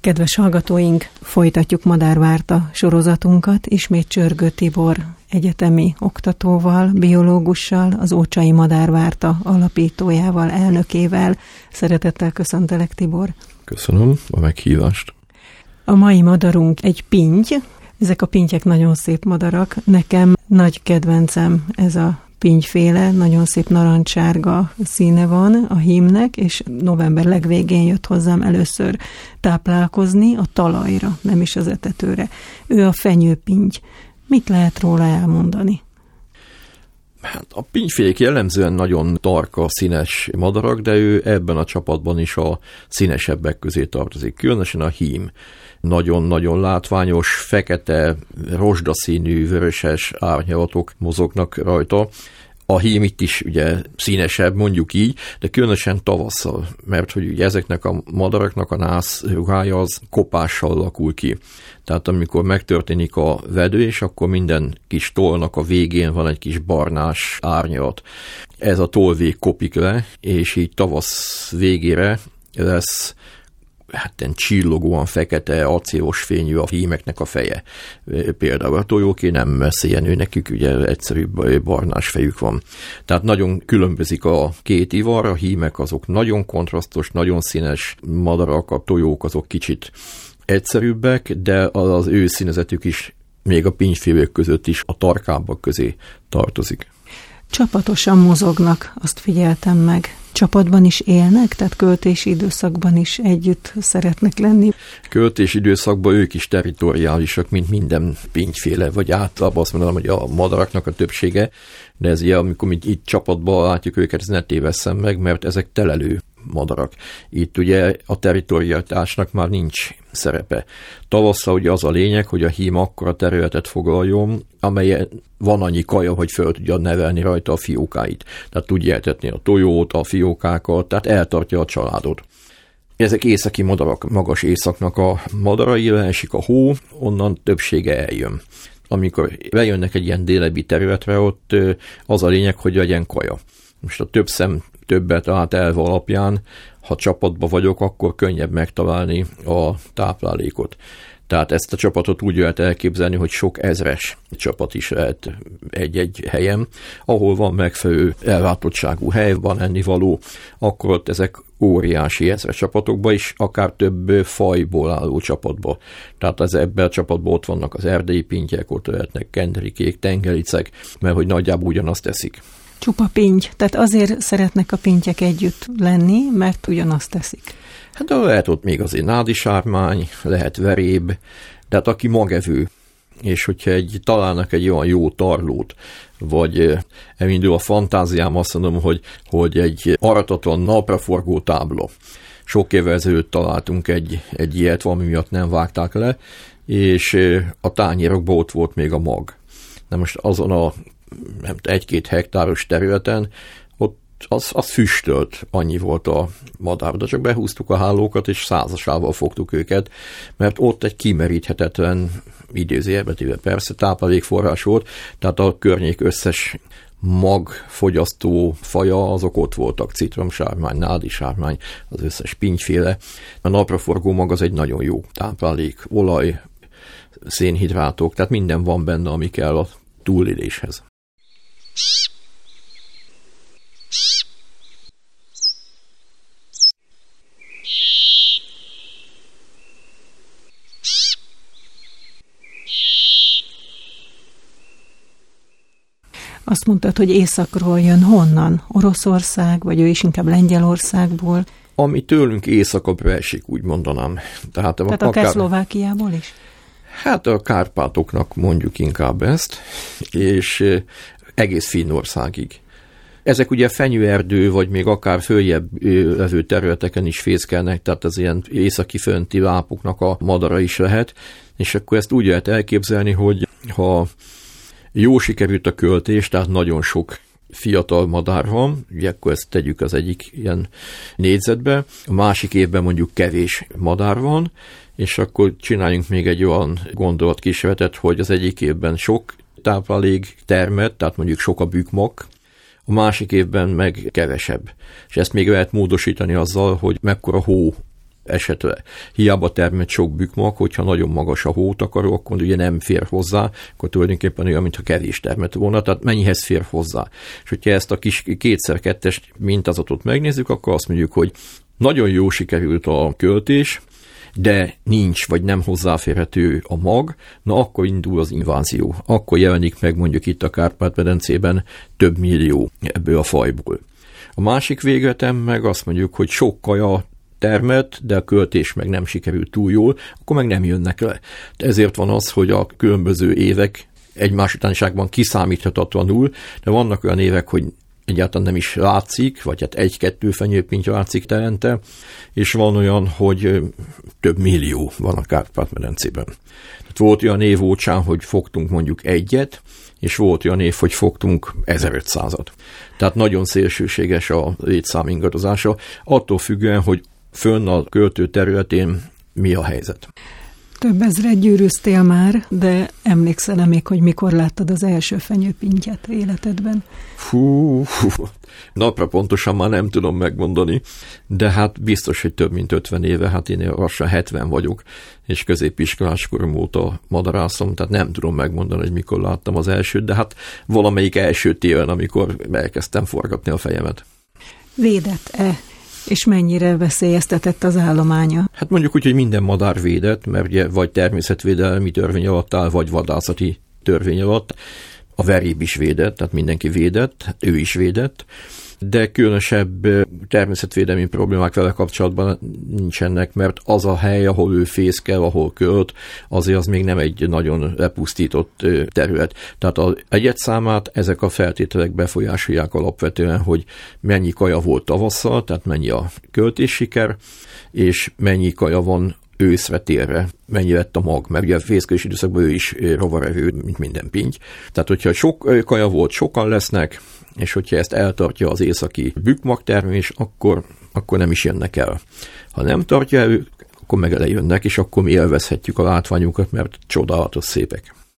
Kedves hallgatóink, folytatjuk Madárvárta sorozatunkat, ismét Csörgő Tibor egyetemi oktatóval, biológussal, az Ócsai Madárvárta alapítójával, elnökével. Szeretettel köszöntelek, Tibor. Köszönöm a meghívást. A mai madarunk egy pinty. Ezek a pintyek nagyon szép madarak. Nekem nagy kedvencem ez a pingyféle, nagyon szép narancsárga színe van a hímnek, és november legvégén jött hozzám először táplálkozni a talajra, nem is az etetőre. Ő a fenyőpingy. Mit lehet róla elmondani? Hát a pingyfélék jellemzően nagyon tarka, színes madarak, de ő ebben a csapatban is a színesebbek közé tartozik. Különösen a hím. Nagyon-nagyon látványos, fekete, rozsdaszínű, vöröses árnyalatok mozognak rajta. A hím itt is ugye színesebb, mondjuk így, de különösen tavasszal, mert hogy ugye ezeknek a madaraknak a nász ruhája az kopással alakul ki. Tehát amikor megtörténik a vedés, akkor minden kis tollnak a végén van egy kis barnás árnyalat. Ez a tollvég kopik le, és így tavasz végére lesz hát csillogóan fekete, acélos fényű a hímeknek a feje. Például a tojóké nem messzienő, nekük ugye egyszerű barnás fejük van. Tehát nagyon különbözik a két ivar, a hímek azok nagyon kontrasztos, nagyon színes madarak, a tojók azok kicsit egyszerűbbek, de az ő színezetük is még a pingyfévők között is a tarkábbak közé tartozik. Csapatosan mozognak, azt figyeltem meg. Csapatban is élnek, tehát költési időszakban is együtt szeretnek lenni? Költési időszakban ők is territoriálisak, mint minden pingyféle, vagy általában azt mondom, hogy a madaraknak a többsége, de ez ilyen, amikor itt, itt csapatban látjuk őket, ez ne tévesszem meg, mert ezek telelő madarak. Itt ugye a territorialitásnak már nincs szerepe. Tavasszal ugye az a lényeg, hogy a hím akkora területet foglaljon, amely van annyi kaja, hogy föl tudja nevelni rajta a fiókáit. Tehát tudja eltetni a tojót, a fiókákat, tehát eltartja a családot. Ezek északi madarak, magas északnak a madarai, esik a hó, onnan többsége eljön. Amikor bejönnek egy ilyen délebi területre, ott az a lényeg, hogy legyen kaja. Most a több szem többet át elv alapján, ha csapatba vagyok, akkor könnyebb megtalálni a táplálékot. Tehát ezt a csapatot úgy lehet elképzelni, hogy sok ezres csapat is lehet egy-egy helyen, ahol van megfelelő ellátottságú hely, van ennivaló, akkor ott ezek óriási ezres csapatokba is, akár több fajból álló csapatba. Tehát az ebben a csapatban ott vannak az erdei pintyek, ott lehetnek kendrikék, tengericek, mert hogy nagyjából ugyanazt teszik. Csupa pinty. Tehát azért szeretnek a pintyek együtt lenni, mert ugyanazt teszik. Hát de lehet ott még azért nádisármány, lehet veréb, de hát aki magevő, és hogyha egy, találnak egy olyan jó tarlót, vagy elindul a fantáziám, azt mondom, hogy, hogy egy aratatlan napraforgó tábla. Sok évvel ezelőtt találtunk egy, egy ilyet, valami miatt nem vágták le, és a tányérokban ott volt még a mag. Na most azon a egy-két hektáros területen, ott az, az füstölt, annyi volt a madár, de csak behúztuk a hálókat, és százasával fogtuk őket, mert ott egy kimeríthetetlen idézőjelbetéve persze táplálékforrás volt, tehát a környék összes magfogyasztó faja, azok ott voltak, citromsármány, nádisármány, az összes pingyféle. A napraforgó mag az egy nagyon jó táplálék, olaj, szénhidrátok, tehát minden van benne, ami kell a túléléshez. Azt mondtad, hogy északról jön honnan? Oroszország, vagy ő is inkább Lengyelországból? Ami tőlünk északabbra esik, úgy mondanám. Tehát, Tehát akár, akár Szlovákiából is? Hát a Kárpátoknak mondjuk inkább ezt, és egész Finnországig. Ezek ugye fenyőerdő, vagy még akár följebb levő területeken is fészkelnek, tehát az ilyen északi fönti lápoknak a madara is lehet, és akkor ezt úgy lehet elképzelni, hogy ha jó sikerült a költés, tehát nagyon sok fiatal madár van, ugye akkor ezt tegyük az egyik ilyen négyzetbe, a másik évben mondjuk kevés madár van, és akkor csináljunk még egy olyan gondolatkísérletet, hogy az egyik évben sok táplálék termet, tehát mondjuk sok a bükmak, a másik évben meg kevesebb. És ezt még lehet módosítani azzal, hogy mekkora hó esetre. Hiába termett sok bükmak, hogyha nagyon magas a hótakaró, akkor ugye nem fér hozzá, akkor tulajdonképpen olyan, mintha kevés termett volna, tehát mennyihez fér hozzá. És hogyha ezt a kis kétszer-kettes mintázatot megnézzük, akkor azt mondjuk, hogy nagyon jó sikerült a költés, de nincs vagy nem hozzáférhető a mag, na akkor indul az invázió. Akkor jelenik meg mondjuk itt a Kárpát-medencében több millió ebből a fajból. A másik végletem meg azt mondjuk, hogy sok kaja termet, de a költés meg nem sikerült túl jól, akkor meg nem jönnek le. Ezért van az, hogy a különböző évek egymás utánságban kiszámíthatatlanul, de vannak olyan évek, hogy egyáltalán nem is látszik, vagy hát egy-kettő fenyőpintja látszik telente, és van olyan, hogy több millió van a Kárpát-medencében. Tehát volt olyan év ócsán, hogy fogtunk mondjuk egyet, és volt olyan év, hogy fogtunk 1500-at. Tehát nagyon szélsőséges a létszám ingadozása, attól függően, hogy fönn a költő területén mi a helyzet. Több ezret gyűrűztél már, de emlékszel -e még, hogy mikor láttad az első fenyőpintyet életedben? Fú, fú, napra pontosan már nem tudom megmondani, de hát biztos, hogy több mint 50 éve, hát én lassan 70 vagyok, és középiskolás korom óta madarászom, tehát nem tudom megmondani, hogy mikor láttam az elsőt, de hát valamelyik első télen, amikor elkezdtem forgatni a fejemet. Védett-e és mennyire veszélyeztetett az állománya? Hát mondjuk úgy, hogy minden madár védett, mert ugye vagy természetvédelmi törvény alatt áll, vagy vadászati törvény alatt. A veréb is védett, tehát mindenki védett, ő is védett de különösebb természetvédelmi problémák vele kapcsolatban nincsenek, mert az a hely, ahol ő fészkel, ahol költ, azért az még nem egy nagyon lepusztított terület. Tehát az egyet számát ezek a feltételek befolyásolják alapvetően, hogy mennyi kaja volt tavasszal, tehát mennyi a költés siker, és mennyi kaja van őszre, térre, mennyi lett a mag, mert ugye a fészkés időszakban ő is rovarevő, mint minden pinty. Tehát, hogyha sok kaja volt, sokan lesznek, és hogyha ezt eltartja az északi bükmagtermés, akkor, akkor nem is jönnek el. Ha nem tartja el, akkor meg elejönnek, és akkor mi élvezhetjük a látványunkat, mert csodálatos szépek.